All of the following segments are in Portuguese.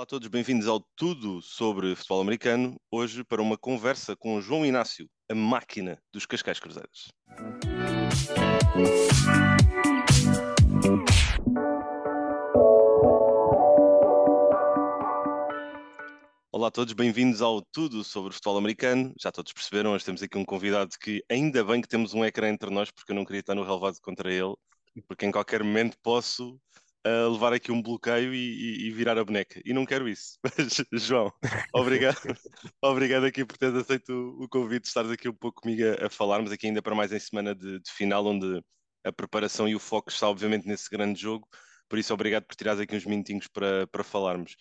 Olá a todos, bem-vindos ao Tudo sobre Futebol Americano. Hoje para uma conversa com João Inácio, a máquina dos Cascais Cruzeiros. Olá a todos, bem-vindos ao Tudo sobre Futebol Americano. Já todos perceberam, hoje temos aqui um convidado que ainda bem que temos um ecrã entre nós, porque eu não queria estar no relevado contra ele, porque em qualquer momento posso uh, levar aqui um bloqueio e, e, e, virar a boneca. E não quero isso. Mas, João, obrigado, obrigado aqui por teres aceito o, o convite de estares aqui um pouco comigo a, a falarmos aqui ainda para mais em semana de, de final, onde a preparação e o foco está obviamente nesse grande jogo. Por isso, obrigado por tirares aqui uns minutinhos para, para falarmos.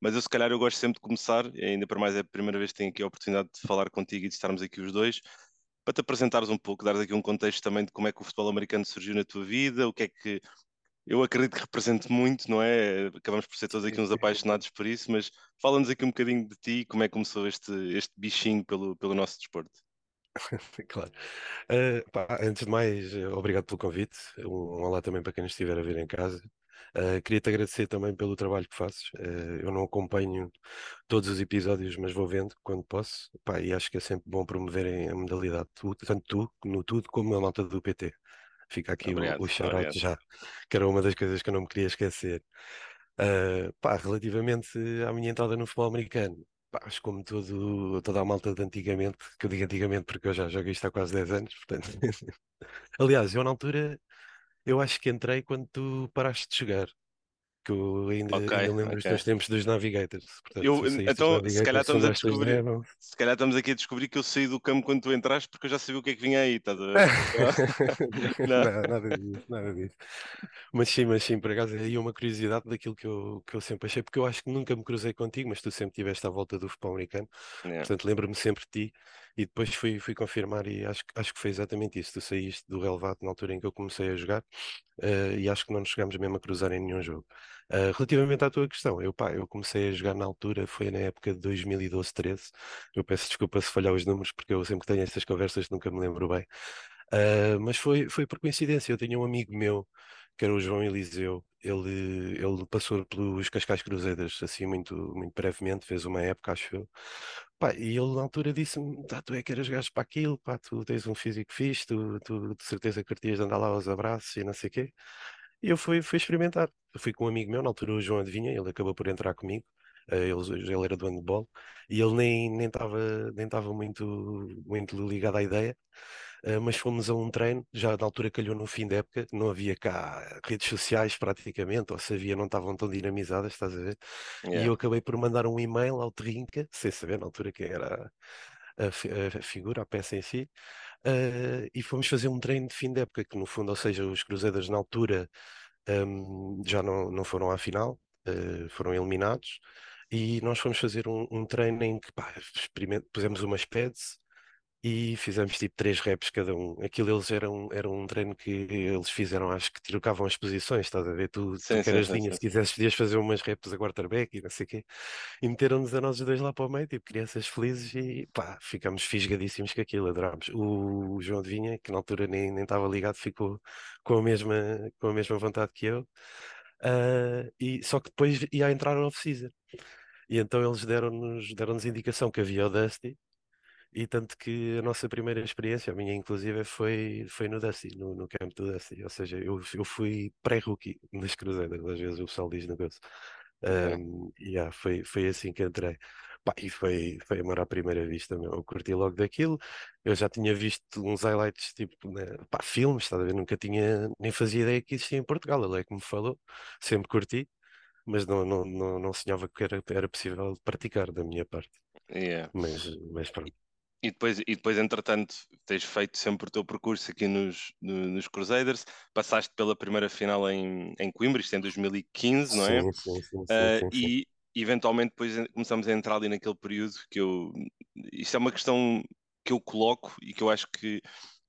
Mas eu, se calhar, eu gosto sempre de começar, ainda para mais é a primeira vez que tenho aqui a oportunidade de falar contigo e de estarmos aqui os dois, para te apresentares um pouco, dares aqui um contexto também de como é que o futebol americano surgiu na tua vida, o que é que eu acredito que represente muito, não é? Acabamos por ser todos aqui uns apaixonados por isso, mas fala-nos aqui um bocadinho de ti, como é que começou este, este bichinho pelo, pelo nosso desporto. claro. Uh, pá, antes de mais, obrigado pelo convite. Um olá também para quem estiver a ver em casa. Uh, Queria-te agradecer também pelo trabalho que fazes. Uh, eu não acompanho todos os episódios, mas vou vendo quando posso. Pá, e acho que é sempre bom promoverem a modalidade, tu, tanto tu no tudo como a malta do PT. Fica aqui obrigado, o, o shout já, que era uma das coisas que eu não me queria esquecer. Uh, pá, relativamente à minha entrada no futebol americano, pá, acho como todo, toda a malta de antigamente, que eu digo antigamente porque eu já joguei isto há quase 10 anos, portanto. Aliás, eu na altura eu acho que entrei quando tu paraste de jogar. Que eu ainda, okay, ainda lembro okay. dos teus tempos dos Navigators. Portanto, eu, então, se calhar, estamos a descobrir, se calhar estamos aqui a descobrir que eu saí do campo quando tu entraste porque eu já sabia o que é que vinha aí, estás a ver? não. não, nada disso, nada disso. Mas sim, mas sim, por acaso é aí uma curiosidade daquilo que eu, que eu sempre achei, porque eu acho que nunca me cruzei contigo, mas tu sempre estiveste à volta do futebol americano, yeah. portanto lembro-me sempre de ti e depois fui, fui confirmar e acho, acho que foi exatamente isso. Tu saíste do relevado na altura em que eu comecei a jogar uh, e acho que não nos chegámos mesmo a cruzar em nenhum jogo. Uh, relativamente à tua questão, eu, pá, eu comecei a jogar na altura, foi na época de 2012, 13. Eu peço desculpa se falhar os números, porque eu sempre tenho essas conversas nunca me lembro bem. Uh, mas foi, foi por coincidência. Eu tinha um amigo meu que era o João Eliseu. Ele, ele passou pelos Cascais Cruzeiras assim muito, muito brevemente, fez uma época, acho eu. Pá, e ele na altura disse-me: tá, tu é que eras gajo para aquilo, pá, tu tens um físico fixe, tu, tu de certeza curtias andar lá aos abraços e não sei o quê. E eu fui, fui experimentar. Eu fui com um amigo meu, na altura o João adivinha, ele acabou por entrar comigo. Eh, ele, ele era do handball e ele nem estava nem nem muito, muito ligado à ideia. Uh, mas fomos a um treino, já na altura calhou no fim da época, não havia cá redes sociais praticamente, ou se havia, não estavam tão dinamizadas, estás a ver? Yeah. E eu acabei por mandar um e-mail ao Trinca, sem saber na altura quem era a, a, a figura, a peça em si, uh, e fomos fazer um treino de fim da época, que no fundo, ou seja, os Cruzeiros na altura um, já não, não foram à final, uh, foram eliminados, e nós fomos fazer um, um treino em que pá, pusemos umas pads e fizemos tipo três reps cada um. Aquilo eles eram, era um treino que eles fizeram, acho que trocavam as posições, estás a ver? Tu, sim, tu que eras linha, se quisesses podias fazer umas reps a quarterback e não sei o quê. E meteram-nos a nós dois lá para o meio, tipo crianças felizes e pá, ficámos fisgadíssimos com aquilo, adorámos. O, João de Vinha, que na altura nem, nem estava ligado, ficou com a mesma, com a mesma vontade que eu. Uh, e, só que depois ia entrar no off-season. E então eles deram-nos deram indicação que havia o Dusty, e tanto que a nossa primeira experiência, a minha inclusive, foi, foi no Dusty, no, no campo do Dusty. Ou seja, eu, eu fui pré-rookie nas cruzeiras, às vezes o pessoal diz negócio. Um, e yeah, foi, foi assim que entrei. Pá, e foi, foi amor à primeira vista, meu. Eu curti logo daquilo. Eu já tinha visto uns highlights, tipo, né, pá, filmes, estás a ver? Nunca tinha, nem fazia ideia que existia em Portugal. Ele é que me falou, sempre curti, mas não, não, não, não sonhava que era, era possível praticar da minha parte. Yeah. Mas, mas pronto. E depois, e depois, entretanto, tens feito sempre o teu percurso aqui nos, nos Crusaders, passaste pela primeira final em, em Coimbra, isto em 2015, não é? Sim, sim, sim, uh, e eventualmente depois começamos a entrar ali naquele período que eu. Isto é uma questão que eu coloco e que eu acho que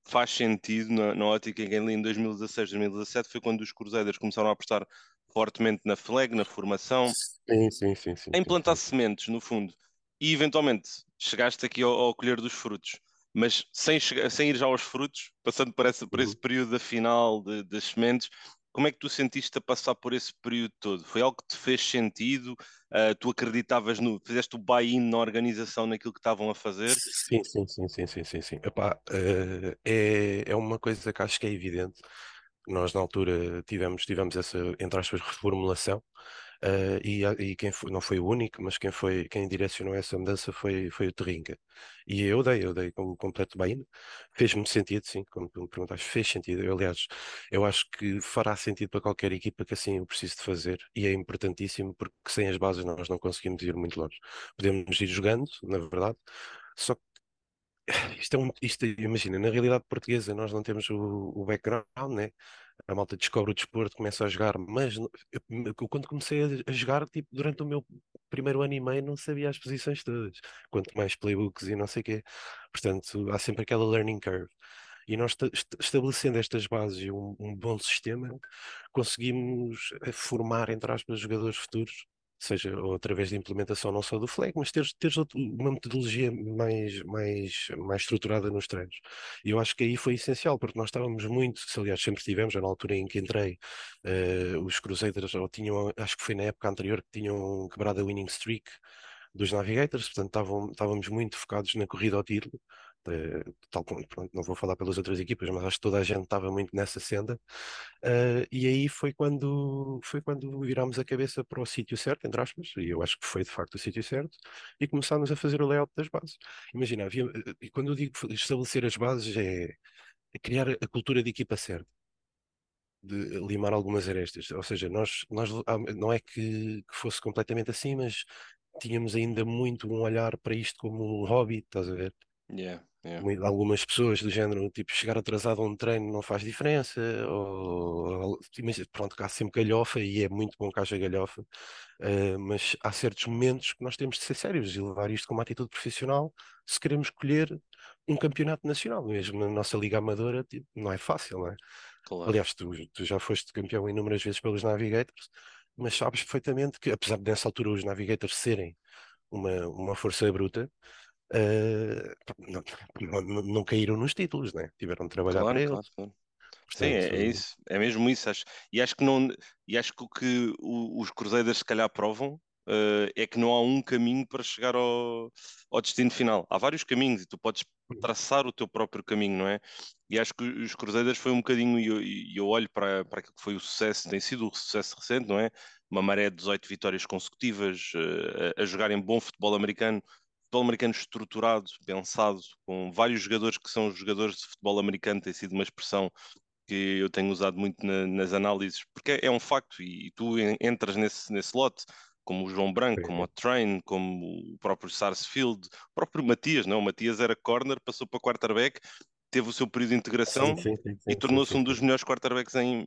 faz sentido na, na ótica em que ali em 2016, 2017 foi quando os Crusaders começaram a apostar fortemente na flag, na formação, sim, sim, sim, sim, a implantar sementes, no fundo e eventualmente chegaste aqui ao, ao colher dos frutos, mas sem, chegar, sem ir já aos frutos, passando por esse, por esse uhum. período da final de, das sementes, como é que tu sentiste a passar por esse período todo? Foi algo que te fez sentido? Uh, tu acreditavas no. Fizeste o buy-in na organização naquilo que estavam a fazer? Sim, sim, sim, sim, sim, sim, sim. Epá, uh, é, é uma coisa que acho que é evidente. Nós, na altura, tivemos, tivemos essa, entre aspas, reformulação Uh, e, e, quem foi, não foi o único, mas quem foi quem direcionou essa mudança foi, foi o Terrinca. E eu dei, eu dei como completo bem. Fez-me sentido, sim, como tu me perguntaste, fez sentido. Eu, aliás, eu acho que fará sentido para qualquer equipa que assim o precise de fazer e é importantíssimo porque sem as bases nós não conseguimos ir muito longe. Podemos ir jogando, na verdade, só que isto é um, isto, imagina, na realidade portuguesa nós não temos o, o background, né? a malta descobre o desporto, começa a jogar, mas eu, quando comecei a, jogar, tipo, durante o meu primeiro ano e meio, não sabia as posições todas, quanto mais playbooks e não sei o quê. Portanto, há sempre aquela learning curve. E nós estabelecendo estas bases e um, um bom sistema, conseguimos eh, formar, entre aspas, jogadores futuros seja ou através da implementação não só do flag, mas teres, teres uma metodologia mais, mais, mais estruturada nos treinos. E eu acho que aí foi essencial, porque nós estávamos muito, se aliás sempre tivemos, na altura em que entrei, uh, os Crusaders, ou tinham, acho que foi na época anterior que tinham quebrado a winning streak dos Navigators, portanto estávamos muito focados na corrida ao título, uh, tal como, pronto, não vou falar pelas outras equipas, mas acho que toda a gente estava muito nessa senda, Uh, e aí foi quando, foi quando virámos a cabeça para o sítio certo, entre aspas, e eu acho que foi de facto o sítio certo, e começámos a fazer o layout das bases. Imagina, havia, e quando eu digo estabelecer as bases é, é criar a cultura de equipa certa de limar algumas arestas. Ou seja, nós, nós não é que, que, fosse completamente assim, mas tínhamos ainda muito um olhar para isto como um hobby, estás a ver? Yeah. Yeah. Algumas pessoas do género, tipo, chegar atrasado a um treino não faz diferença, ou, pronto, há sempre galhofa e é muito bom que haja galhofa, uh, mas há certos momentos que nós temos de ser sérios e levar isto com uma atitude profissional se queremos escolher um campeonato nacional, mesmo na nossa Liga Amadora, tipo, não é fácil, não é? Claro. Aliás, tu, tu já foste campeão inúmeras vezes pelos Navigators, mas sabes perfeitamente que, apesar de nessa altura os Navigators serem uma, uma força bruta, uh, não, não, não, caíram nos títulos, né? tiveram de trabalhar claro, para claro, eles. Claro. Sim, é, é, isso, é mesmo isso. Acho, e acho que não, e acho que o que os Cruzeiros se calhar provam uh, é que não há um caminho para chegar ao, ao destino final. Há vários caminhos e tu podes traçar o teu próprio caminho, não é? E acho que os Cruzeiros foi um bocadinho, e eu, eu, olho para, para aquilo que foi o sucesso, tem sido o sucesso recente, não é? Uma maré de 18 vitórias consecutivas, uh, a, a jogarem bom futebol americano, futebol americano estruturado, pensado, com vários jogadores que são jogadores de futebol americano, tem sido uma expressão que eu tenho usado muito na, nas análises, porque é, é, um facto e, tu entras nesse, nesse lote, como o João Branco, como o Train, como o próprio Sarsfield, o próprio Matias, não? o Matias era corner, passou para quarterback, teve o seu período de integração sim, sim, sim, e tornou-se um dos melhores quarterbacks em,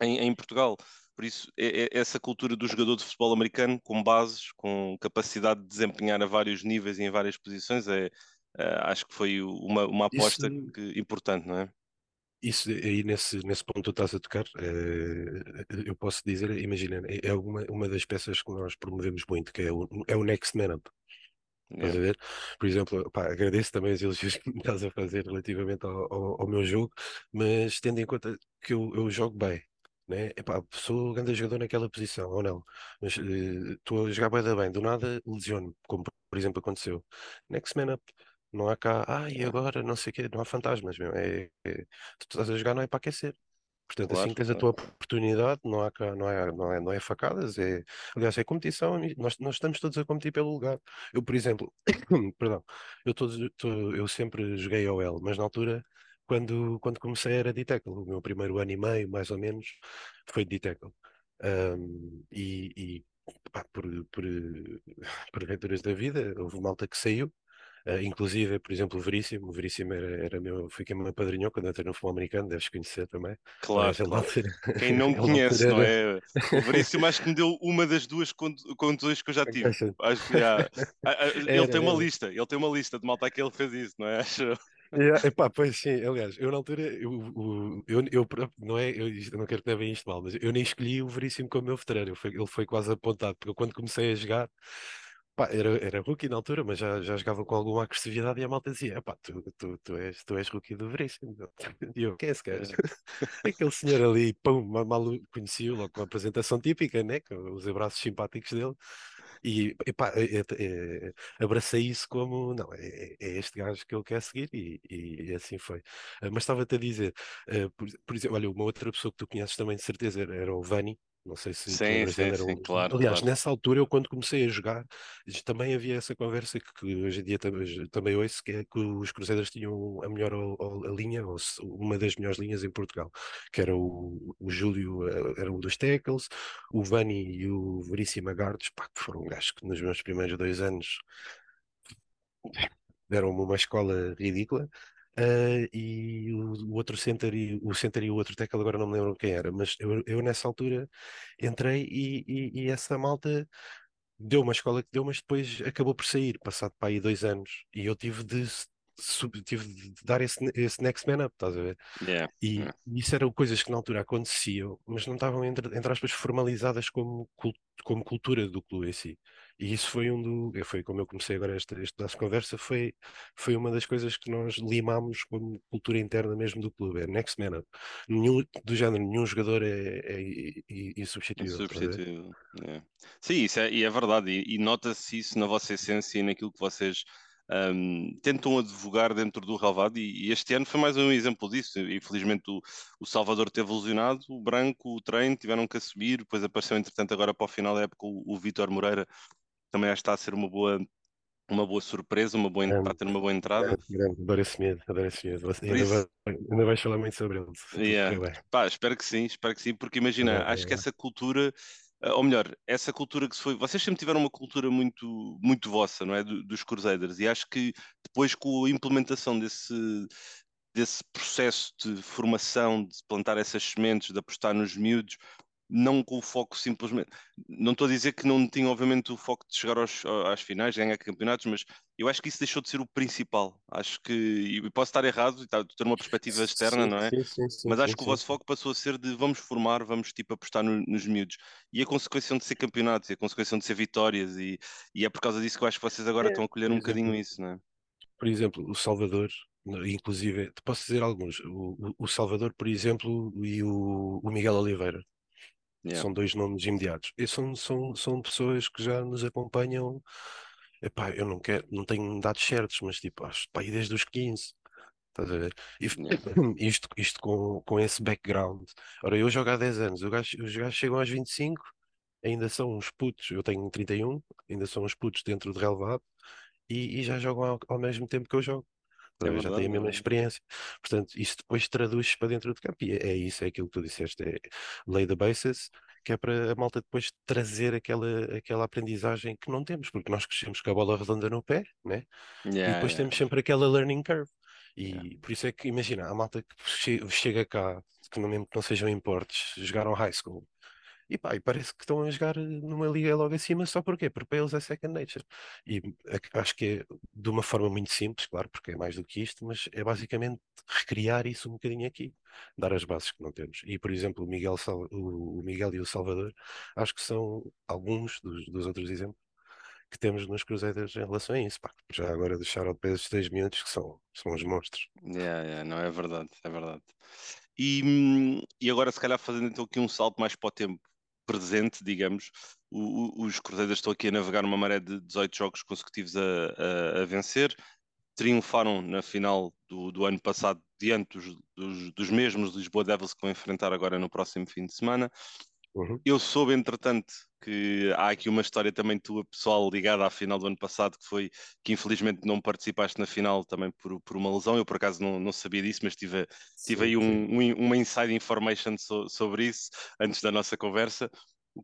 em, em Portugal. Por isso, é, é essa cultura do jogador de futebol americano, com bases, com capacidade de desempenhar a vários níveis e em várias posições, é, é acho que foi uma, uma aposta isso, que, importante, não é? Isso aí nesse, nesse ponto que tu estás a tocar, é, eu posso dizer, imagina, é uma, uma das peças que nós promovemos muito, que é o, é o Next Man Up. Estás a ver? Por exemplo, pá, agradeço também os elogios que me estás a fazer relativamente ao, ao, ao, meu jogo, mas tendo em conta que eu, eu jogo bem, né? Epá, sou um grande jogador naquela posição, ou não, mas eh, estou uh, a jogar bem, bem, do nada lesiono como por exemplo aconteceu. Next man up, não há cá, ah, e agora, não sei o quê, não há fantasmas, meu. É, é, tu estás a jogar não é para aquecer. Portanto, claro, assim que tens a tua oportunidade, não há cá, não é, não é, não é facadas, é, aliás, é competição, nós, nós estamos todos a competir pelo lugar. Eu, por exemplo, perdão, eu, todos, eu sempre joguei OL, mas na altura quando, quando comecei era de tackle. O meu primeiro ano e meio, mais ou menos, foi de tackle. Um, e, e pá, por, por, por aventuras da vida, houve malta que saiu. Uh, inclusive, por exemplo, o Veríssimo, o Veríssimo era, era meu, foi quem me apadrinhou quando entrei no futebol americano, deves conhecer também. Claro, claro. quem não conhece, não é? O Veríssimo acho que me deu uma das duas condições que eu já tive. Acho que já. Ele tem uma lista, ele tem uma lista de malta que ele fez isso, não é? Acho. Yeah, epá, pois sim, aliás, eu na altura, eu, eu, eu, não é, eu, não quero que levem isto mal, mas eu nem escolhi o Veríssimo como meu veterano, ele foi, quase apontado, porque eu, quando comecei a jogar, Pá, era, era rookie na altura, mas já, já jogava com alguma agressividade e a malta dizia: pá, tu, tu, tu, és, tu és rookie do Veríssimo. E eu, quem é esse gajo? É. Aquele senhor ali, pum, mal conheci-o, logo com a apresentação típica, né? Com os abraços simpáticos dele. E epá, é, é, abracei isso como, não, é, é, este gajo que eu quero seguir e, e, e assim foi. Uh, mas estava-te a dizer, uh, por, por, exemplo, olha, uma outra pessoa que tu conheces também de certeza era, era o Vani, não sei se sim, sim, sim, claro. Aliás, claro. nessa altura, eu quando comecei a jogar, também havia essa conversa que, hoje em dia também, também ouço, que é que os Cruzeiros tinham a melhor a, a linha, ou uma das melhores linhas em Portugal, que era o, o Júlio, eh, era um dos tackles, o Vani e o Veríssimo Agardos, pá, que foram gajos que nos meus primeiros dois anos deram-me uma escola ridícula. Uh, e o, o, outro center e o center e o outro tackle agora não me lembro quem era, mas eu, eu nessa altura entrei e, e, e, essa malta deu uma escola que deu, mas depois acabou por sair, passado para aí dois anos, e eu tive de tive de dar esse, esse next man up, estás a ver? Yeah, e yeah. isso eram coisas que na altura aconteciam, mas não estavam, entre, entre aspas, formalizadas como, como cultura do clube em si. E isso foi um do. Foi como eu comecei agora esta, esta nossa conversa, foi, foi uma das coisas que nós limámos como cultura interna mesmo do clube. É next man up. Nenhum, do género, nenhum jogador é, é, é insubstituível. Insubstituível. É. Sim, isso é, e é verdade. E, e nota-se isso na vossa essência e naquilo que vocês um, tentam advogar dentro do relvado e, e, este ano foi mais um exemplo disso. Infelizmente o, o Salvador teve lesionado, o Branco, o treino tiveram que assumir, depois apareceu entretanto agora para o final da época o, o Vítor Moreira, também acho que está a ser uma boa uma boa surpresa, uma boa, está a ter uma boa entrada. Grande, adoro esse medo, adoro esse medo. Ainda, isso... vai, ainda vais falar muito sobre ele. Yeah. Pá, espero que sim, espero que sim, porque imagina, é, acho é, que essa cultura eh, ou melhor, essa cultura que se foi. Vocês sempre tiveram uma cultura muito, muito vossa, não é? dos Crusaders, e acho que depois com a implementação desse, desse processo de formação, de plantar essas sementes, de apostar nos miúdos, não com o foco simplesmente. Não estou a dizer que não tinha, obviamente, o foco de chegar aos, às finais, ganhar campeonatos, mas eu acho que isso deixou de ser o principal. Acho que, e posso estar errado, e tá, ter uma perspectiva externa, sim, não é? Sim, sim, sim, mas acho que o vosso foco passou a ser de vamos formar, vamos tipo apostar no, nos miúdos. E a consequência de ser campeonatos, e a consequência de ser vitórias, e, e é por causa disso que eu acho que vocês agora é, estão a colher um exemplo, bocadinho isso, não é? Por exemplo, o Salvador, inclusive, posso dizer alguns, o, o Salvador, por exemplo, e o, o Miguel Oliveira Yeah. São dois nomes imediatos. E são, são, são pessoas que já nos acompanham. Epá, eu não quero, não tenho dados certos, mas tipo, acho, pá, desde os 15. Estás a ver? E, yeah. isto, isto com, com esse background. Ora, eu jogo há 10 anos, os gajos, os gajos chegam aos 25, ainda são uns putos, eu tenho 31, ainda são uns putos dentro de relevado e, e já jogam ao, ao mesmo tempo que eu jogo. É verdade, já tem a mesma é experiência. Portanto, isso depois traduz para dentro do campo. E é, é, isso, é aquilo que tu disseste, é lay the basis, que é para a malta depois trazer aquela, aquela aprendizagem que não temos, porque nós crescemos com a bola redonda no pé, né? Yeah, e depois yeah. temos sempre aquela learning curve. E yeah. por isso é que, imagina, a malta que chega cá, que não, mesmo que não sejam importes, jogaram high school, e pá, e parece que estão a jogar numa liga logo acima só porquê? Porque para eles é second nature. E acho que é de uma forma muito simples, claro, porque é mais do que isto, mas é basicamente recriar isso um bocadinho aqui, dar as bases que não temos. E, por exemplo, o Miguel, o Miguel e o Salvador, acho que são alguns dos, dos outros exemplos que temos nos Cruzeiros em relação a isso. Pá, já agora deixar ao pé esses 10 minutos que são, são os monstros. Yeah, yeah, não, é verdade, é verdade. E, hum, e agora, se calhar, fazendo então aqui um salto mais para o tempo presente, digamos. O, o, os Cruzeiros estão aqui a navegar numa maré de 18 jogos consecutivos a, a, a vencer. Triunfaram na final do, do ano passado diante dos, dos, dos, mesmos Lisboa Devils que vão enfrentar agora no próximo fim de semana. Uhum. Eu soube, entretanto, que há aqui uma história também tua pessoal ligada à final do ano passado, que foi que infelizmente não participaste na final também por, por uma lesão. Eu por acaso não, não sabia disso, mas tive, tive aí um, um, uma inside information so, sobre isso antes da nossa conversa.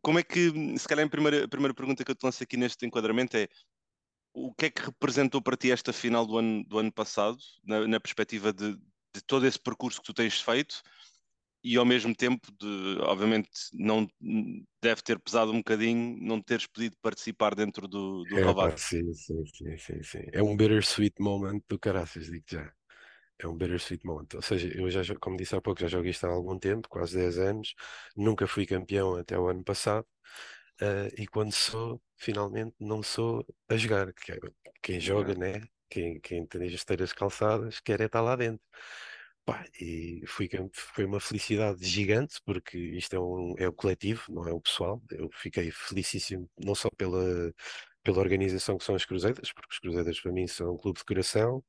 Como é que, se calhar a primeira, a primeira pergunta que eu te lanço aqui neste enquadramento é o que é que representou para ti esta final do ano, do ano passado, na, na perspectiva de, de todo esse percurso que tu tens feito? E ao mesmo tempo, de, obviamente, não deve ter pesado um bocadinho não teres podido participar dentro do, do é, sim, sim, sim, sim, sim. É um bittersweet moment do caraças, digo já. É um bittersweet moment. Ou seja, eu já, como disse há pouco, já joguei isto há algum tempo, quase 10 anos, nunca fui campeão até o ano passado. uh, e quando sou, finalmente não sou a jogar. É, quem joga, né? Quem, quem tem as esteiras calçadas, quer é estar lá dentro. Pá, e fui, foi uma felicidade gigante, porque isto é, um, é o coletivo, não é o pessoal. Eu fiquei felicíssimo, não só pela, pela organização que são as Cruzeiras, porque os Cruzeiras para mim são um clube de coração,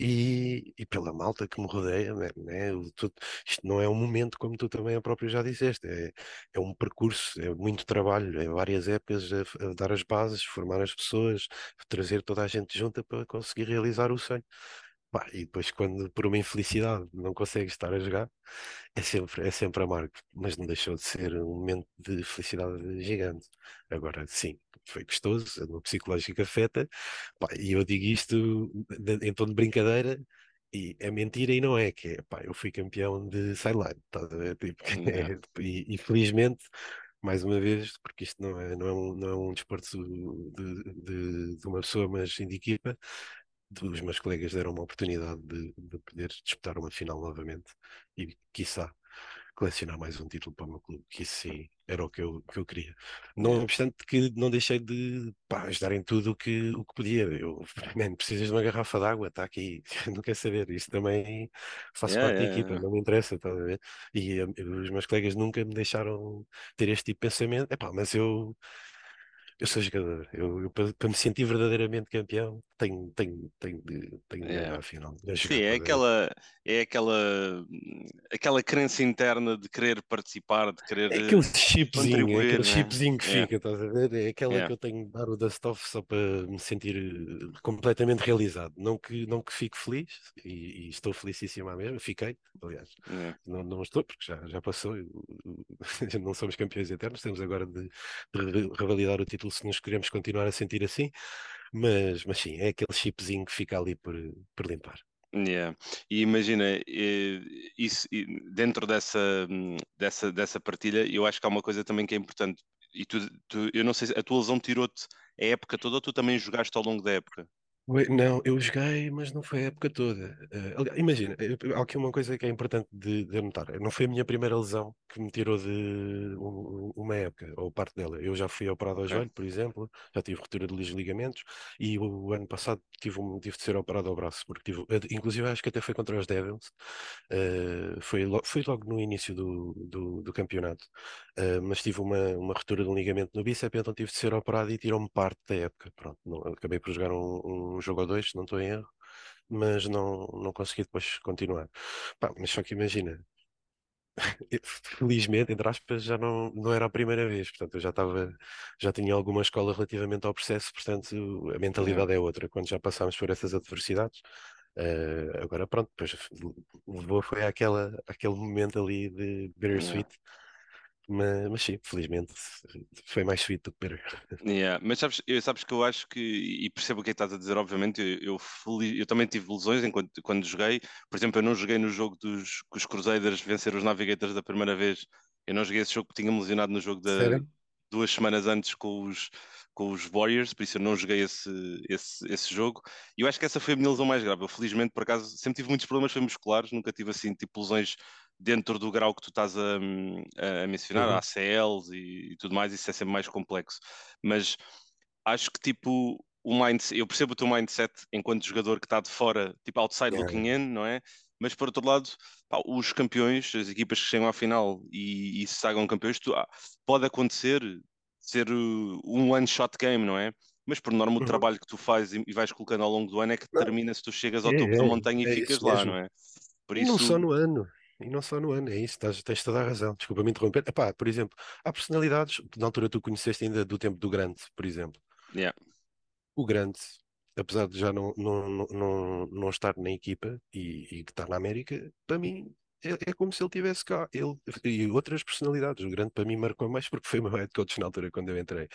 e, e pela malta que me rodeia, né? né tudo, isto não é um momento, como tu também a próprio já disseste, é, é um percurso, é muito trabalho, é várias épocas a, a dar as bases, formar as pessoas, trazer toda a gente junta para conseguir realizar o sonho. Pá, e depois, quando por uma infelicidade não consegues estar a jogar, é sempre, é sempre amargo, mas não deixou de ser um momento de felicidade gigante. Agora, sim, foi gostoso, no psicológico afeta, pá, e eu digo isto em tom de brincadeira, e é mentira e não é, que é, pá, eu fui campeão de sideline, tá tipo, é, e, e felizmente mais uma vez, porque isto não é, não é, um, não é um desporto de, de, de, uma pessoa, mas de equipa, os meus colegas deram uma oportunidade de, de poder disputar uma final novamente e, quiçá, colecionar mais um título para o meu clube, que isso sim era o que eu, que eu queria. Não obstante que não deixei de pá, ajudar em tudo o que, o que podia. Eu, man, precisas de uma garrafa de água, está aqui, não quer saber. Isto também faço yeah, parte yeah, da equipa, yeah. não me interessa, tá a ver? E um, os meus colegas nunca me deixaram ter este tipo de pensamento. Epá, mas eu eu sou jogador. Eu, eu para, para, me sentir verdadeiramente campeão, tenho, tenho, tenho de, tenho de é. final. Sim, é aquela, é aquela, aquela crença interna de querer participar, de querer. É aquele chipzinho, é aquele né? chipzinho que é. fica, estás a ver? É aquela é. que eu tenho de dar o dust off só para me sentir eh, completamente realizado. Não que, não que fique feliz, e, e estou felicíssimo à mesma, fiquei, aliás. É. Não, não estou, porque já, já passou, não somos campeões eternos, temos agora de, de revalidar o título se nos queremos continuar a sentir assim, mas, mas sim, é aquele chipzinho que fica ali por, por limpar. Yeah. E imagina, eh, isso, dentro dessa, dessa, dessa partilha, eu acho que há uma coisa também que é importante. E tu, tu eu não sei se a tua lesão tirou-te a época toda ou tu também jogaste ao longo da época? Não, eu joguei, mas não foi a época toda. Uh, imagina, há aqui uma coisa que é importante de, de anotar. Não foi a minha primeira lesão que me tirou de um, uma época, ou parte dela. Eu já fui operado ao joelho, por exemplo, já tive ruptura de ligamentos, e o, ano passado tive, um, tive de ser operado ao braço, porque tive, inclusive acho que até foi contra os Devils, uh, foi, lo, foi logo no início do, do, do campeonato, mas tive uma, uma ruptura de um ligamento no bíceps, então tive de ser operado e tirou-me parte da época. Pronto, não, acabei por jogar um um jogo ou dois, não estou em erro, mas não, não consegui depois continuar. Pá, mas só que imagina, felizmente, entre aspas, já não, não era a primeira vez, portanto eu já estava, já tinha alguma escola relativamente ao processo, portanto a mentalidade é, outra, quando já passámos por essas adversidades, uh, agora pronto, depois levou foi àquela, àquele momento ali de bittersweet, mas, mas sim, felizmente foi mais sweet do que better. Yeah, mas sabes, eu, sabes que eu acho que, e percebo o que é estás a dizer, obviamente, eu, eu, eu, também tive lesões enquanto, quando joguei. Por exemplo, eu não joguei no jogo dos que os Crusaders venceram os Navigators da primeira vez. Eu não joguei esse jogo porque tinha-me lesionado no jogo da, duas semanas antes com os, com os Warriors, por isso eu não joguei esse, esse, esse jogo. E eu acho que essa foi a minha lesão mais grave. Eu, felizmente, por acaso, sempre tive muitos problemas musculares, nunca tive assim, tipo, lesões dentro do grau que tu estás a, a mencionar, uhum. ACLs e, e, tudo mais, isso é sempre mais complexo. Mas acho que tipo o mindset, eu percebo o teu mindset enquanto jogador que está de fora, tipo outside yeah. looking in, não é? Mas por outro lado, pá, os campeões, as equipas que chegam à final e, e se sagam campeões, tu, ah, pode acontecer ser um one shot game, não é? Mas por norma uhum. o trabalho que tu fazes e, e vais colocando ao longo do ano é que determina se tu chegas ao é, topo é, da montanha é, e ficas lá, mesmo. não é? Por isso... Não só no ano, e não só no ano, é isso, tens, tens toda a razão. Desculpa me interromper. Epá, por exemplo, há personalidades, na altura tu conheceste ainda do tempo do Grande, por exemplo. Yeah. O Grande, apesar de já não, não, não, não estar na equipa e, e que está na América, para mim é, é, como se ele tivesse cá. Ele, e outras personalidades. O grande para mim marcou mais porque foi o meu head coach na altura quando eu entrei.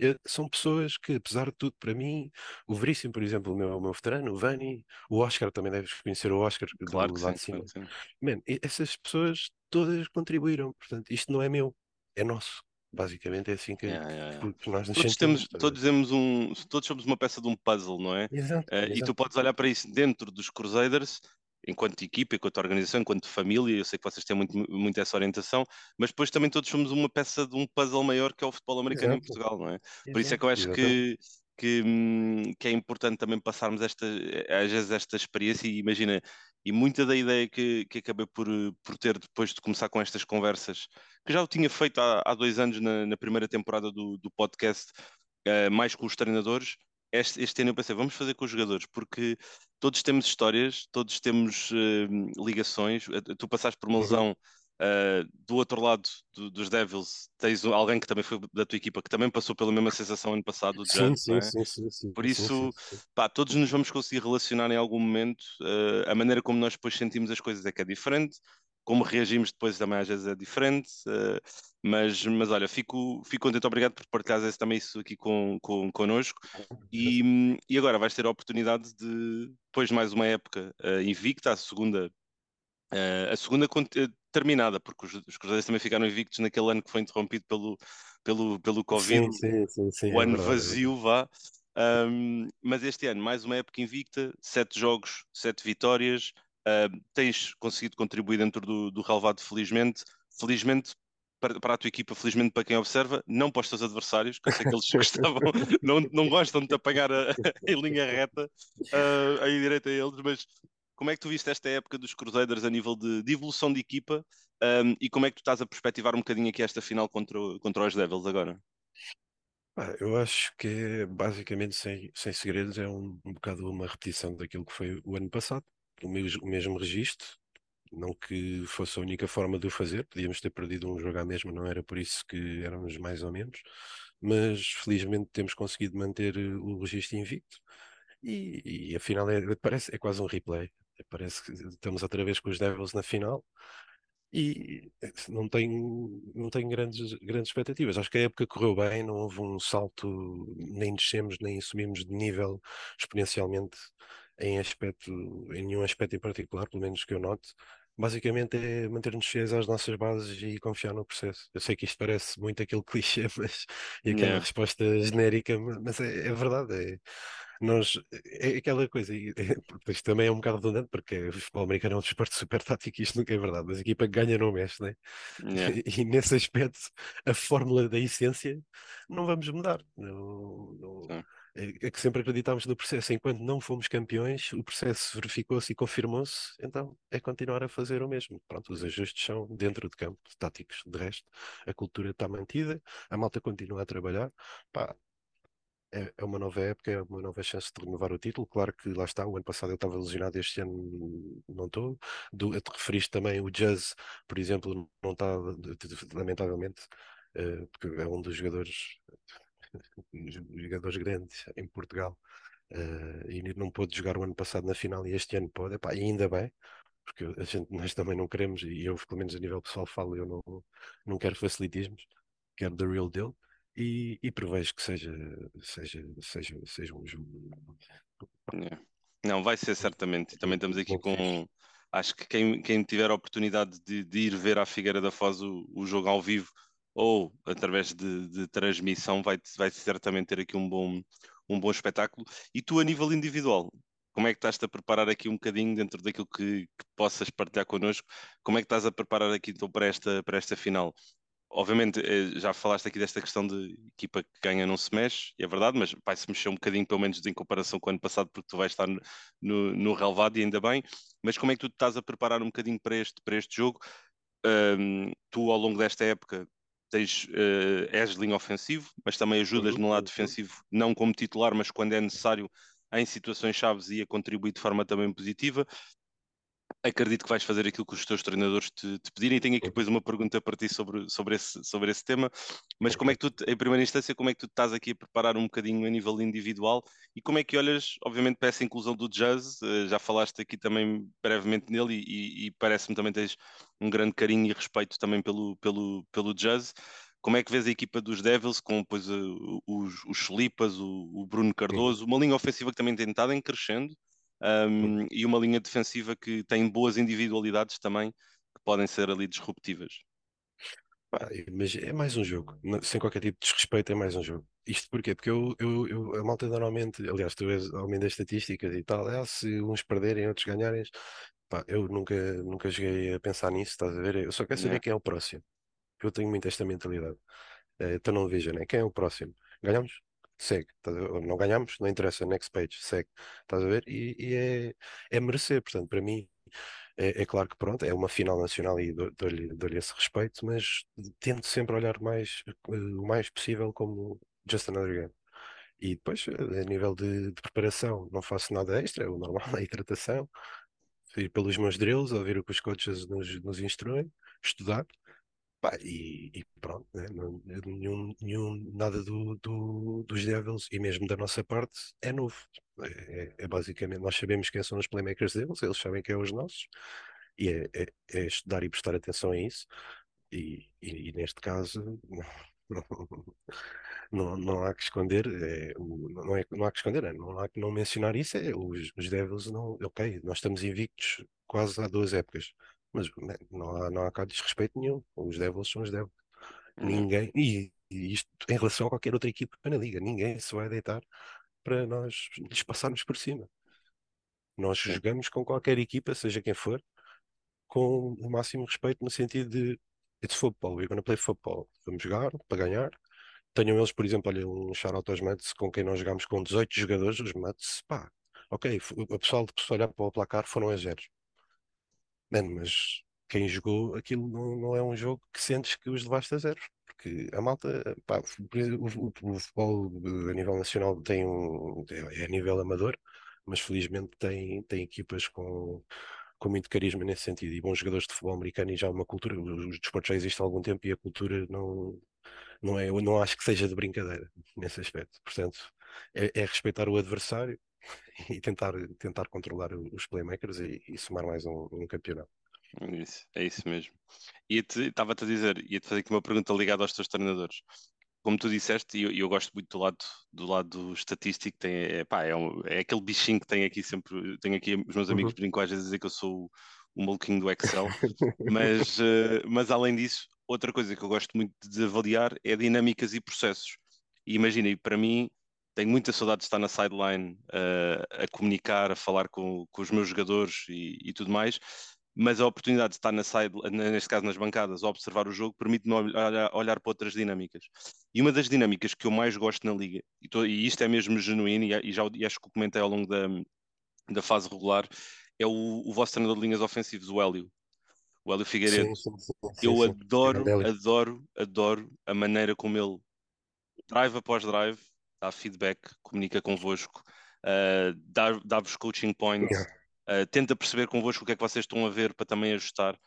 É, são pessoas que, apesar de tudo, para mim, o Veríssimo, por exemplo, o meu, o meu veterano, o Vani, o Oscar, também deves conhecer o Oscar claro do lado de cima. Claro Man, essas pessoas todas contribuíram. Portanto, isto não é meu, é nosso. Basicamente é assim que, yeah, yeah, yeah. que nós nos todos sentimos. Temos, todos, temos um, todos somos uma peça de um puzzle, não é? Exato, uh, exato. E tu podes olhar para isso dentro dos Crusaders enquanto equipa, enquanto organização, enquanto família, eu sei que vocês têm muito, muito essa orientação, mas depois também todos somos uma peça de um puzzle maior que é o futebol americano Exato. em Portugal, não é? Exato. Por isso é que eu acho que, que, hum, que, é importante também passarmos esta, às vezes esta experiência e imagina, e muita da ideia que, que acabei por, por ter depois de começar com estas conversas, que já o tinha feito há, há dois anos na, na primeira temporada do, do podcast, uh, mais com os treinadores, este, este ano eu pensei, vamos fazer com os jogadores, porque todos temos histórias, todos temos uh, ligações. Eh, tu passaste por uma uhum. lesão uh, do outro lado do, dos Devils, tens alguém que também foi da tua equipa, que também passou pela mesma sensação ano passado, sim, sim, é? sim, sim, sim, Por isso, pá, todos nos vamos conseguir relacionar em algum momento. Uh, a maneira como nós depois sentimos as coisas é que é diferente como reagimos depois também às vezes é diferente, uh, mas, mas olha, fico, fico contente, obrigado por partilhares também isso aqui com, com, connosco. E, e agora vais ter a oportunidade de, depois de mais uma época uh, invicta, a segunda, uh, a segunda terminada, porque os, os Cruzeiros também ficaram invictos naquele ano que foi interrompido pelo, pelo, pelo Covid, sim, sim, sim, o é ano é vazio, vá. Um, mas este ano, mais uma época invicta, sete jogos, sete vitórias, Uh, tens conseguido contribuir dentro do, do relevado, felizmente. Felizmente para, para, a tua equipa, felizmente para quem observa, não para os teus adversários, que eu sei que eles gostavam, não, não gostam de te apagar a, em linha reta uh, aí direito a eles, mas como é que tu viste esta época dos Crusaders a nível de, de evolução de equipa um, e como é que tu estás a perspectivar um bocadinho aqui esta final contra, contra os Devils agora? eu acho que é, basicamente, sem, sem segredos, é um, um bocado uma repetição daquilo que foi o ano passado o mesmo, o mesmo registro, não que fosse a única forma de o fazer, podíamos ter perdido um jogo à mesma, não era por isso que éramos mais ou menos, mas felizmente temos conseguido manter eh, o registro invicto e, e afinal é, parece, é quase um replay. Parece que estamos outra vez com os Devils na final e eh, não tenho, não tenho grandes, grandes expectativas. Acho que a época correu bem, não houve um salto, nem descemos, nem subimos de nível exponencialmente em aspecto, em nenhum aspecto em particular, pelo menos que eu note, basicamente é manter-nos fiéis às nossas bases e confiar no processo. Eu sei que isto parece muito aquele clichê, mas e aquela yeah. resposta genérica, mas é, é verdade. É, nós, é aquela coisa, e, é, isto também é um bocado redundante, porque o futebol americano é um desporto super tático e isto nunca é verdade, mas a equipa ganha não mexe, né? Yeah. E, e, nesse aspecto, a fórmula da essência não vamos mudar. Não, não, é, é que sempre acreditámos no processo. Enquanto não fomos campeões, o processo verificou-se e confirmou-se, então é continuar a fazer o mesmo. Pronto, os ajustes são dentro de campo, táticos. De resto, a cultura está mantida, a malta continua a trabalhar. Pá, é, é uma nova época, é uma nova chance de renovar o título. Claro que lá está, o ano passado eu estava lesionado, este ano não estou. Do, te referiste também o Jazz, por exemplo, não está, lamentavelmente, uh, porque é um dos jogadores jogadores grandes em Portugal uh, e não pôde jogar o ano passado na final e este ano pode, Epá, ainda bem, porque a gente, nós também não queremos, e eu pelo menos a nível pessoal falo, eu não, não quero facilitismos, quero the real deal e, e prevejo que seja, seja, seja, seja um jogo. Não, vai ser certamente. Também estamos aqui com. Acho que quem, quem tiver a oportunidade de, de ir ver à Figueira da Foz o, o jogo ao vivo ou através de, de transmissão vai, vai certamente ter aqui um bom, um bom espetáculo. E tu, a nível individual, como é que estás a preparar aqui um bocadinho dentro daquilo que, que, possas partilhar connosco? Como é que estás a preparar aqui então para esta, para esta final? Obviamente, eh, já falaste aqui desta questão de equipa que ganha não se mexe, é verdade, mas vai-se mexer um bocadinho, pelo menos em comparação com o ano passado, porque tu vais estar no, no, no relevado e ainda bem. Mas como é que tu estás a preparar um bocadinho para este, para este jogo? Um, tu, ao longo desta época, tens, uh, és linha ofensivo, mas também ajudas no lado defensivo, não como titular, mas quando é necessário em situações chaves e a contribuir de forma também positiva. Acredito que vais fazer aquilo que os teus treinadores te, te pedirem. Tenho aqui depois uma pergunta para ti sobre, sobre, esse, sobre esse tema. Mas como é que tu, em primeira instância, como é que tu estás aqui a preparar um bocadinho a nível individual e como é que olhas, obviamente, para essa inclusão do jazz? Uh, já falaste aqui também brevemente nele e, e, e parece-me também tens um grande carinho e respeito também pelo, pelo, pelo jazz. Como é que vês a equipa dos Devils com pois, uh, os, os o, o Bruno Cardoso, uma linha ofensiva que também tem estado em crescendo? um, e uma linha defensiva que tem boas individualidades também que podem ser ali disruptivas. Mas é mais um jogo, sem qualquer tipo de desrespeito, é mais um jogo. Isto porquê? Porque eu, eu, eu a malta normalmente, aliás, tu és homem das estatísticas e tal, é, se uns perderem, outros ganharem, Pá, eu nunca, nunca cheguei a pensar nisso, estás a ver? Eu só quero saber quem é o próximo. Eu tenho muito esta mentalidade. Então não veja, né? Quem é o próximo? Ganhamos? Segue. Não ganhamos? Não interessa. Next page. Segue. Estás a ver? E, e é, é merecer. Portanto, para mim, é, é, claro que pronto, é uma final nacional e dou-lhe dou esse respeito, mas tento sempre olhar mais, o mais possível como just another game. E depois, a nível de, de preparação, não faço nada extra, é o normal, a hidratação, ir pelos meus drills, ouvir o que os coaches nos, nos instruem, estudar, pá, e, e, pronto, né? nenhum, nenhum, nada do, do, dos Devils e mesmo da nossa parte é novo. É, é, é, basicamente, nós sabemos quem são os playmakers deles, eles sabem quem são os nossos, e é, é, é estudar e prestar atenção a isso. E, e, e neste caso, não, não, há que esconder, é, não, é, não há que esconder, é, não há que não mencionar isso, é, os, os Devils não, ok, nós estamos invictos quase há duas épocas, mas né, não há, não há cá desrespeito nenhum, os Devils são os Devils. Ninguém, e, e, isto em relação a qualquer outra equipa na liga, ninguém se vai deitar para nós lhes passarmos por cima. Nós jogamos com qualquer equipa, seja quem for, com o máximo respeito no sentido de it's football, we're gonna play football. Vamos jogar para ganhar. Tenham eles, por exemplo, olha, um shout-out aos Mets com quem nós jogámos com 18 jogadores, os Mets, pá, ok, o pessoal de olhar para o placar foram a zeros. Mano, mas quem jogou aquilo não, não, é um jogo que sentes que os levaste a zeros. Porque a malta, pá, o, o, o, futebol a nível nacional tem um, é a nível amador, mas felizmente tem, tem equipas com com muito carisma nesse sentido e bons jogadores de futebol americano e já uma cultura, os desportos já existem há algum tempo e a cultura não, não é, eu não acho que seja de brincadeira nesse aspecto. Portanto, é, é respeitar o adversário e tentar, tentar controlar os playmakers e, e somar mais um, um campeonato. Isso, é isso mesmo. E estava-te a dizer, ia-te fazer aqui uma pergunta ligada aos teus treinadores como tu disseste, e eu, eu, gosto muito do lado, do lado estatístico, tem, é, pá, é, um, é, aquele bichinho que tem aqui sempre, tenho aqui os meus amigos uhum. brincam às vezes a dizer que eu sou o, o maluquinho do Excel, mas, uh, mas além disso, outra coisa que eu gosto muito de avaliar é dinâmicas e processos. E imagina, para mim, tenho muita saudade de estar na sideline uh, a comunicar, a falar com, com os meus jogadores e, e tudo mais, mas a oportunidade de estar na side, neste caso nas bancadas, a observar o jogo, permite-me olhar, olhar, para outras dinâmicas. E uma das dinâmicas que eu mais gosto na liga, e, tô, e isto é mesmo genuíno, e, e já e acho que comentei ao longo da, da fase regular, é o, o vosso treinador de linhas ofensivas, o Hélio. O Hélio Figueiredo. Sim, sim, sim, eu adoro, adoro, adoro a maneira como ele, drive após drive, dá feedback, comunica convosco, uh, dá-vos coaching points. Yeah Uh, tenta perceber convosco o que é que vocês estão a ver para também ajustar.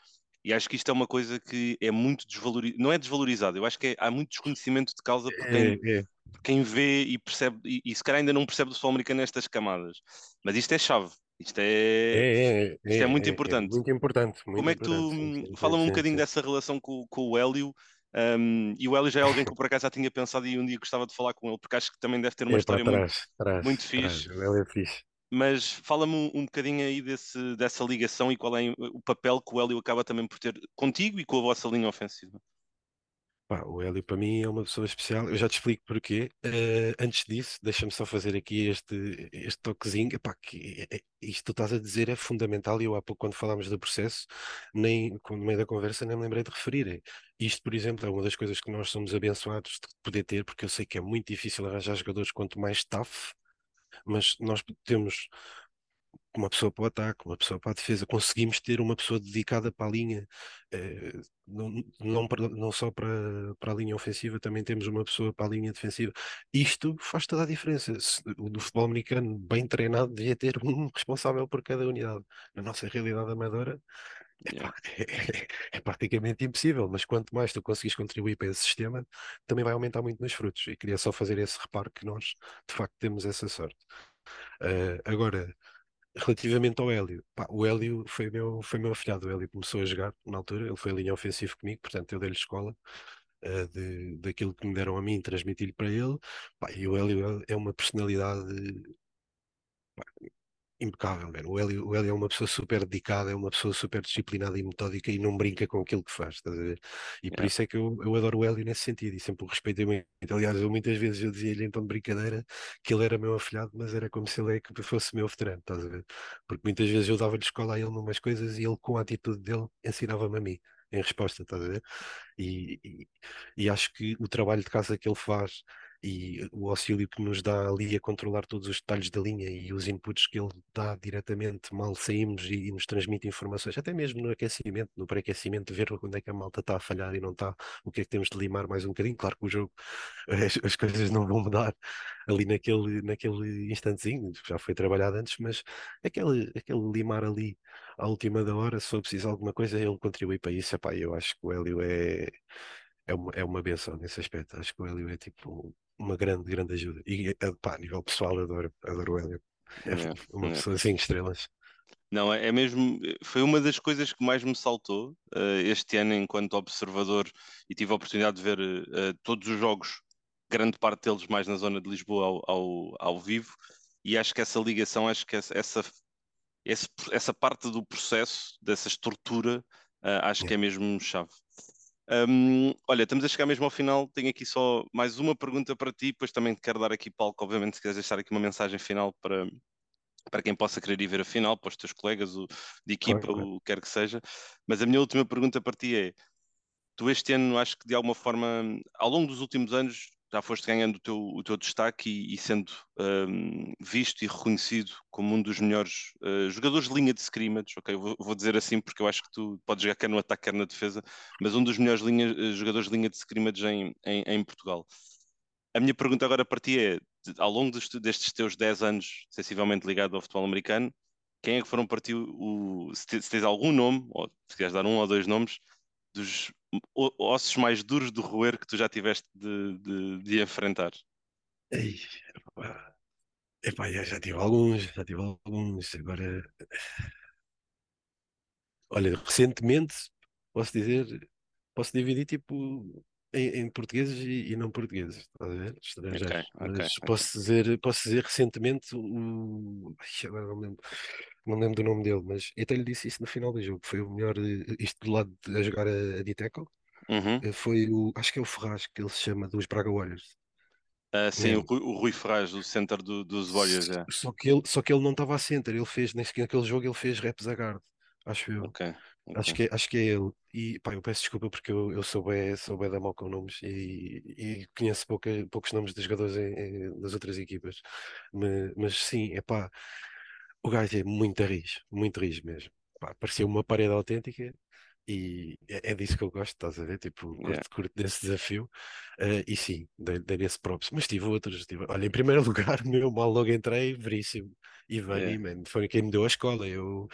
E acho que isto é uma coisa que é muito desvalorizada, não é desvalorizada, eu acho que é, há muito desconhecimento de causa por quem, é, é. Por quem vê e percebe, e, e, se calhar ainda não percebe do futebol americano nestas camadas. Mas isto é chave, isto é, é, é isto é, muito importante. muito importante. Muito Como é que tu fala um bocadinho dessa relação com, com o Hélio? Um, e o Hélio já é alguém que eu por acaso já tinha pensado e um dia gostava de falar com ele, porque acho que também deve ter uma história muito, trás, muito fixe. Trás. O Hélio é fixe mas fala-me um, um bocadinho aí desse, dessa ligação e qual é o papel que o Hélio acaba também por ter contigo e com a vossa linha ofensiva. Pá, o Hélio para mim é uma pessoa especial, eu já te explico porquê. Uh, antes disso, deixa-me só fazer aqui este, este toquezinho. Epá, que é, é, isto que tu estás a dizer é fundamental e eu há pouco quando falámos do processo, nem no meio da conversa nem me lembrei de referir. Isto, por exemplo, é uma das coisas que nós somos abençoados de poder ter, porque eu sei que é muito difícil arranjar jogadores quanto mais staff mas nós temos uma pessoa para o ataque, uma pessoa para a defesa, conseguimos ter uma pessoa dedicada para a linha, eh, não, não, não, só para, para a linha ofensiva, também temos uma pessoa para a linha defensiva. Isto faz toda a diferença. O do futebol americano, bem treinado, devia ter um responsável por cada unidade. Na nossa realidade amadora, é, é, é, praticamente impossível, mas quanto mais tu conseguis contribuir para esse sistema, também vai aumentar muito nos frutos. E queria só fazer esse reparo que nós, de facto, temos essa sorte. Uh, agora, relativamente ao Hélio, pá, o Hélio foi meu, foi meu afilhado. O Hélio começou a jogar na altura, ele foi a linha ofensiva comigo, portanto, eu dei-lhe escola. Uh, de, daquilo que me deram a mim, transmiti-lhe para ele. Pá, e o Hélio é uma personalidade impecável, mano. O Hélio, o Hélio é uma pessoa super dedicada, é uma pessoa super disciplinada e metódica e não brinca com aquilo que faz, estás a ver? E por isso é que eu, eu adoro o Hélio nesse sentido e sempre o respeitei muito. Aliás, eu muitas vezes eu dizia-lhe então de brincadeira que ele era meu afilhado, mas era como se ele é fosse meu veterano, estás a ver? Porque muitas vezes eu dava-lhe escola a ele numas coisas e ele, com a atitude dele, ensinava-me a mim. Em resposta, estás a ver? E, e, e acho que o trabalho de casa que ele faz e o auxílio que nos dá ali a controlar todos os detalhes da linha e os inputs que ele dá diretamente mal saímos e, e nos transmite informações, até mesmo no aquecimento, no pré-aquecimento, ver onde é que a malta está a falhar e não está, o que é que temos de limar mais um bocadinho. Claro que o jogo, as, as coisas não vão mudar ali naquele, naquele instantezinho, já foi trabalhado antes, mas aquele, aquele limar ali à última da hora, se for preciso alguma coisa, ele contribui para isso. Epá, eu acho que o Hélio é, é, uma, é uma benção nesse aspecto. Acho que o Hélio é tipo uma grande, grande ajuda. E pá, a nível pessoal, adoro, adoro o Hélio. É Yeah, uma yeah. pessoa cinco estrelas. Não, é, é mesmo. Foi uma das coisas que mais me saltou eh, este ano enquanto observador e tive a oportunidade de ver eh, todos os jogos, grande parte deles mais na zona de Lisboa ao, ao, ao vivo, e acho que essa ligação, acho que essa, essa, essa parte do processo, dessa estrutura, eh, acho que é mesmo chave. Hum, olha, estamos a chegar mesmo ao final. Tenho aqui só mais uma pergunta para ti, depois também te quero dar aqui palco, obviamente, se quiseres deixar aqui uma mensagem final para, para quem possa querer ir ver a final, para os teus colegas o, de equipa, Claro, claro. o que quer que seja. Mas a minha última pergunta para ti é: tu este ano, acho que de alguma forma, ao longo dos últimos anos, já foste ganhando o teu, o teu destaque e, e sendo hum, visto e reconhecido como um dos melhores uh, jogadores de linha de scrimmage, ok? Vou, vou dizer assim porque eu acho que tu podes jogar quer no ataque, quer na defesa, mas um dos melhores linha, uh, jogadores de linha de scrimmage em, em, em Portugal. A minha pergunta agora para ti é, ao longo dos- destes teus 10 anos sensivelmente ligado ao futebol americano, quem é que foram para ti o, se, te- se tens algum nome, ou se queres dar um ou dois nomes, dos ossos mais duros de roer que tu já tiveste de, de, de enfrentar? Ei, epá, epá, já, tive alguns, já tive alguns. Agora, olha, recentemente posso dizer, posso dividir tipo em, em portugueses e, e não portugueses, estás a ver? Estrangeiros. Ok, ok, Mas ok. posso dizer, posso dizer recentemente o. Ai, agora não me lembro, não lembro do nome dele, mas eu até lhe disse isso no final do jogo. Foi o melhor, eh, isto do lado de, a jogar a, a D-Tackle, Uhum. eh, foi o, acho que é o Ferraz, que ele se chama, dos Braga Warriors. Ah, sim, o, Man, Rui- o Rui Ferraz, o center do- dos Warriors, é. Só que ele, só que ele não estava a center, ele fez, nesse, naquele jogo ele fez reps a guard, acho eu. Ok, Acho que, é- acho que é ele. E pá, eu peço desculpa porque eu, eu sou bem, sou bué da mal com nomes e, e conheço pouca, poucos nomes de jogadores em, em- das outras equipas. Mas, mas sim, é pá, o gajo é muito rijo, muito rijo mesmo. Pá, parecia uma parede autêntica e é, é disso que eu gosto, estás a ver? Tipo, Yeah, curto, curto desse desafio. Eh, e sim, dei- dei-lhe esse props. Mas tive outros. Tive, olha, em primeiro lugar, meu, mal logo entrei, veríssimo. yeah, Ivani, man, foi quem me deu a escola. Eu,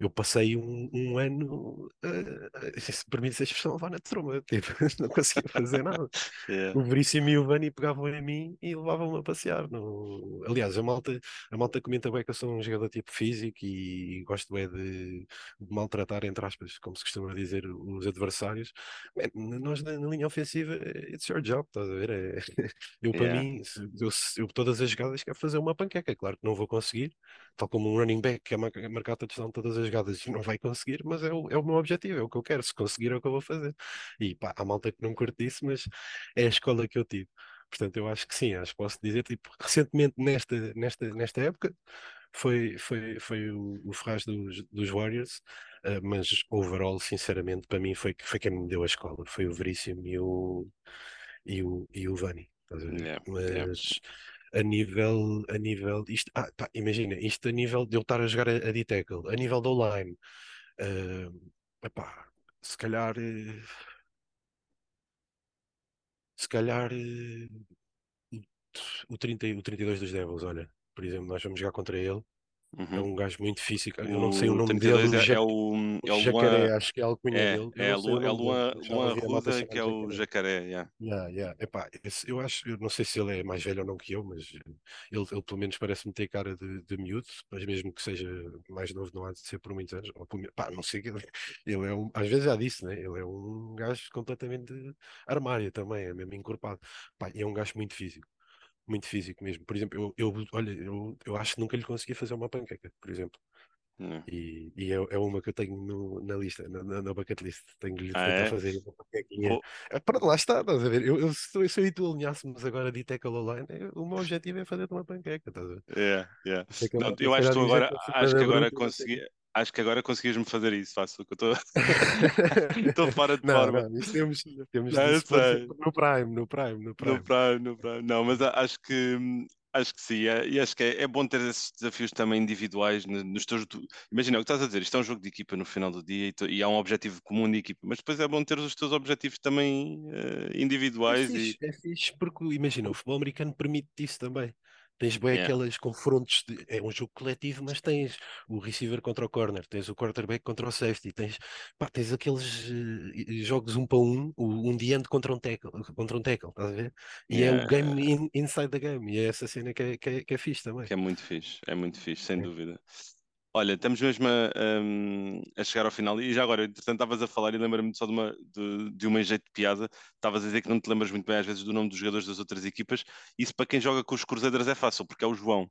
eu passei um, um ano, uh, se permite a expressão, levar na troma. Tipo, não conseguia fazer nada. yeah, O Veríssimo e o Vani pegavam em mim e levavam-me a passear. No... Aliás, a malta, a malta comenta bem que eu sou um jogador tipo físico e gosto bem de, de maltratar, entre aspas, como se costuma dizer, os adversários. Man, nós na, na linha ofensiva, it's your job, estás a ver? É- eu, para yeah, mim, eu, eu todas as jogadas quero fazer uma panqueca. Claro que não vou conseguir, tal como um running back que é mar- marcar touchdown todas as jogadas e não vai conseguir, mas é o, é o meu objetivo, é o que eu quero. Se conseguir, é o que eu vou fazer. E pá, há malta que não curte isso, mas é a escola que eu tive. Portanto, eu acho que sim, acho que posso dizer, tipo, recentemente nesta, nesta, nesta época foi, foi, foi o, o Ferraz dos, dos Warriors, uh, mas overall, sinceramente, para mim foi, foi quem me deu a escola, foi o Veríssimo e o, e o, e o Vani, yeah, yeah. Mas a nível, a nível, isto, ah, pá, imagina, isto a nível de eu estar a jogar a, a D-Tackle, a nível da line, uh, epá, se calhar, eh, se calhar eh, o, 30, e- o 32 dos Devils, olha, por exemplo, nós vamos jogar contra ele. É Uhum. um gajo muito físico. Eu não sei o O nome dele, 32 o, é, é o, é o Luan, Jacaré, acho que é a alcunha é, dele. Eu é, é nome dele. Luan, Luan ouvi a malta Arruda, chamar que é o Jacaré. yeah. Yeah, yeah. Epá, esse- eu acho, eu não sei se ele é mais velho ou não que eu, mas ele, ele pelo menos parece-me ter cara de, de miúdo, mas mesmo que seja mais novo, não há de ser por muitos anos. Ou por, pá, não sei ele, ele é um, às vezes já disse, né? Ele é um gajo completamente armário também, é mesmo encorpado. Pá, é um gajo muito físico muito físico mesmo. Por exemplo, eu, eu olha, eu, eu acho que nunca lhe consegui fazer uma panqueca, por exemplo. Hum. E, e é, é, uma que eu tenho no, na lista, na, na bucket list. Tenho de lhe ah, tentar é? fazer uma panquequinha. Oh. Para lá está, estás a ver? Eu, eu, se, eu, se eu e tu alinhássemos agora de tackle online, o meu objetivo é fazer uma panqueca, estás a ver? Yeah, yeah. Não, eu acho que tu agora, acho que agora consegui, acho que agora conseguias-me fazer isso, faço que eu estou fora de não, forma. Não, temos, temos não, no Prime, no Prime, no Prime. No Prime, no Prime. Não, mas acho que Acho que sim, é, e acho que é, é, bom ter esses desafios também individuais nos teus. Imagina o que estás a dizer, isto é um jogo de equipa no final do dia e, e há um objetivo comum de equipa, mas depois é bom ter os teus objetivos também uh, individuais. É fixe, e... é fixe porque imagina, o futebol americano permite isso também. Tens bem yeah. aqueles confrontos, de, é um jogo coletivo, mas tens o receiver contra o corner, tens o quarterback contra o safety, tens, pá, tens aqueles uh, jogos um para um, um diante contra um tackle, contra um tackle, estás a ver? E yeah. é o game in, inside the game, e é essa cena que é, que é, que é fixe também. Que é muito fixe, é muito fixe, sem é. dúvida. Olha, estamos mesmo a, um, a, chegar ao final e já agora, entretanto, estavas a falar e lembro-me só de uma, de, de uma jeito de piada. Estavas a dizer que não te lembras muito bem às vezes do nome dos jogadores das outras equipas. Isso para quem joga com os Cruzeiros é fácil, porque é o João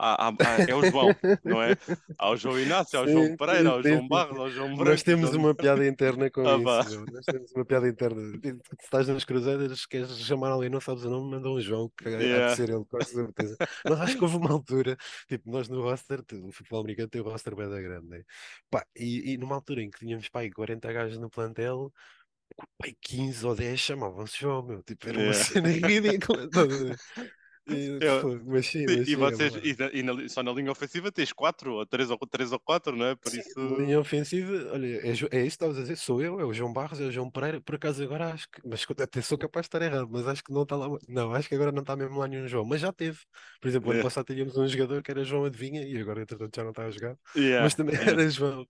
há, há, é o João, não é? Há o João Inácio, há o João Pereira, há o João Barros, há o João Branco. Nós temos uma piada interna com ah, isso. Nós temos uma piada interna. Se estás nas cruzeiras, queres chamar alguém, não sabes o nome, manda um João, que yeah. há de ser ele, com certeza. Mas acho que houve uma altura, tipo, nós no roster, o futebol americano tem o roster bem da grande, né? Pá, e, e numa altura em que tínhamos pá, 40 gajos no plantel, pai, 15 ou 10 chamavam-se João, meu. Tipo, era uma yeah. cena ridícula. Eu, e, vocês, e, e na, só na linha ofensiva tens quatro, ou três, ou três ou quatro, não é? Por sim, isso... Na linha ofensiva, olha, é, é isso que estavas a dizer, sou eu, é o João Barros, é o João Pereira, por acaso agora acho que, mas até sou capaz de estar errado, mas acho que não está lá, não, acho que agora não está mesmo lá nenhum João, mas já teve. Por exemplo, é. ano passado tínhamos um jogador que era João Adivinha e agora entretanto já não está a jogar, yeah. mas também yeah. era João.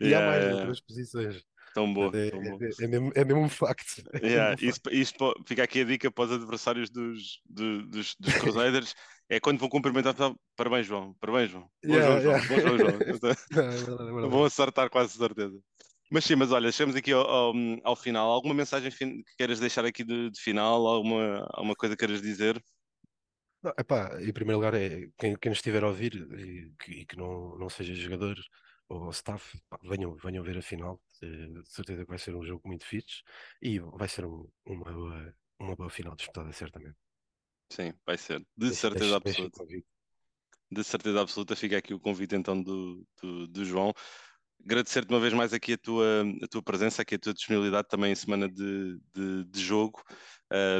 E yeah, há mais yeah. outras posições. Tão boa. É, tão é, é, mesmo, é mesmo um facto. É yeah, isso, isso, fica aqui a dica para os adversários dos, dos, dos Crusaders. é quando vão cumprimentar, parabéns, João. Parabéns, João. Bom yeah, João, yeah. João. Bom João, João. É vão acertar quase certeza. Mas sim, mas olha, chegamos aqui ao, ao, ao final. Alguma mensagem que queiras deixar aqui de, de final? Alguma, alguma coisa que queiras dizer? Não, epá, em primeiro lugar, é quem, quem estiver a ouvir e que, e que não, não seja jogador ou staff, pá, venham, venham ver a final. De certeza que vai ser um jogo muito fixe e vai ser um, uma, boa, uma boa final disputada, certamente. Sim, vai ser. De deixe, certeza deixe, absoluta. Deixe de certeza absoluta, fica aqui o convite então do, do, do João. Agradecer-te uma vez mais aqui a tua, a tua presença, aqui a tua disponibilidade também em semana de, de, de jogo.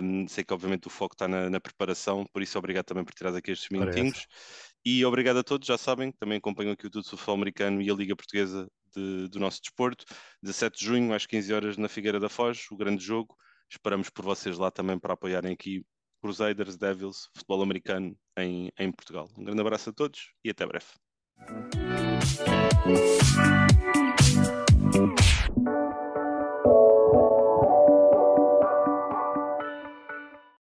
Um, sei que obviamente o foco está na, na, preparação, por isso obrigado também por tirar aqui estes minutinhos. E obrigado a todos, já sabem, também acompanham aqui o Tudo Futebol Americano e a Liga Portuguesa de, do nosso desporto. 17 de junho, às 15 horas, na Figueira da Foz, o grande jogo. Esperamos por vocês lá também para apoiarem aqui Crusaders, Devils, futebol americano em, em Portugal. Um grande abraço a todos e até breve.